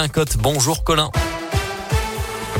Un cote, bonjour Colin.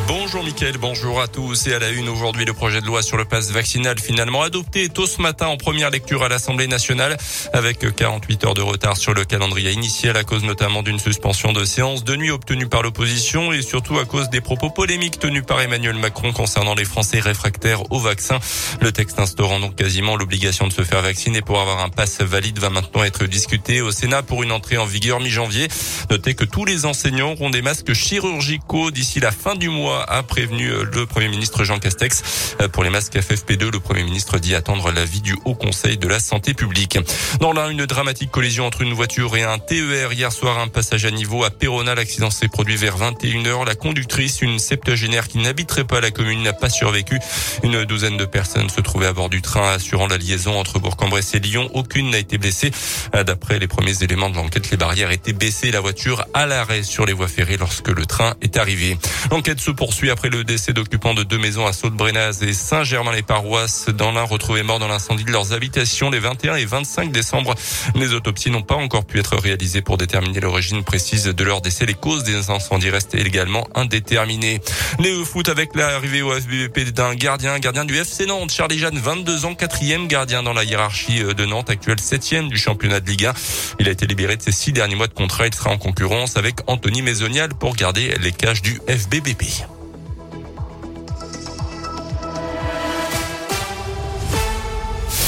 Bonjour Mickaël, bonjour à tous et à la une aujourd'hui le projet de loi sur le passe vaccinal finalement adopté tôt ce matin en première lecture à l'Assemblée nationale avec 48 heures de retard sur le calendrier initial à cause notamment d'une suspension de séance de nuit obtenue par l'opposition et surtout à cause des propos polémiques tenus par Emmanuel Macron concernant les Français réfractaires au vaccin. Le texte instaurant donc quasiment l'obligation de se faire vacciner pour avoir un passe valide va maintenant être discuté au Sénat pour une entrée en vigueur mi-janvier. Notez que tous les enseignants auront des masques chirurgicaux d'ici la fin du mois a prévenu le Premier ministre Jean Castex. Euh, pour les masques FFP2, le Premier ministre dit attendre l'avis du Haut Conseil de la Santé publique. Dans l'un, une dramatique collision entre une voiture et un TER. Hier soir, un passage à niveau à Perona. L'accident s'est produit vers 21h. La conductrice, une septuagénaire qui n'habiterait pas la commune, n'a pas survécu. Une douzaine de personnes se trouvaient à bord du train assurant la liaison entre Bourg-en-Bresse et Lyon. Aucune n'a été blessée. Euh, d'après les premiers éléments de l'enquête, les barrières étaient baissées. La voiture à l'arrêt sur les voies ferrées lorsque le train est arrivé. L'enquête se poursuit après le décès d'occupants de deux maisons à Saute-Brénaz et Saint-Germain-les-Paroisses dans l'un retrouvés morts dans l'incendie de leurs habitations les 21 et 25 décembre. Les autopsies n'ont pas encore pu être réalisées pour déterminer l'origine précise de leur décès. Les causes des incendies restent également indéterminées. Les foot avec l'arrivée au FBVP d'un gardien, gardien du FC Nantes, Charlie Jeanne, 22 ans, quatrième gardien dans la hiérarchie de Nantes, actuel septième du championnat de Ligue 1. Il a été libéré de ses six derniers mois de contrat. Il sera en concurrence avec Anthony Maisonial pour garder les cages du FBBP.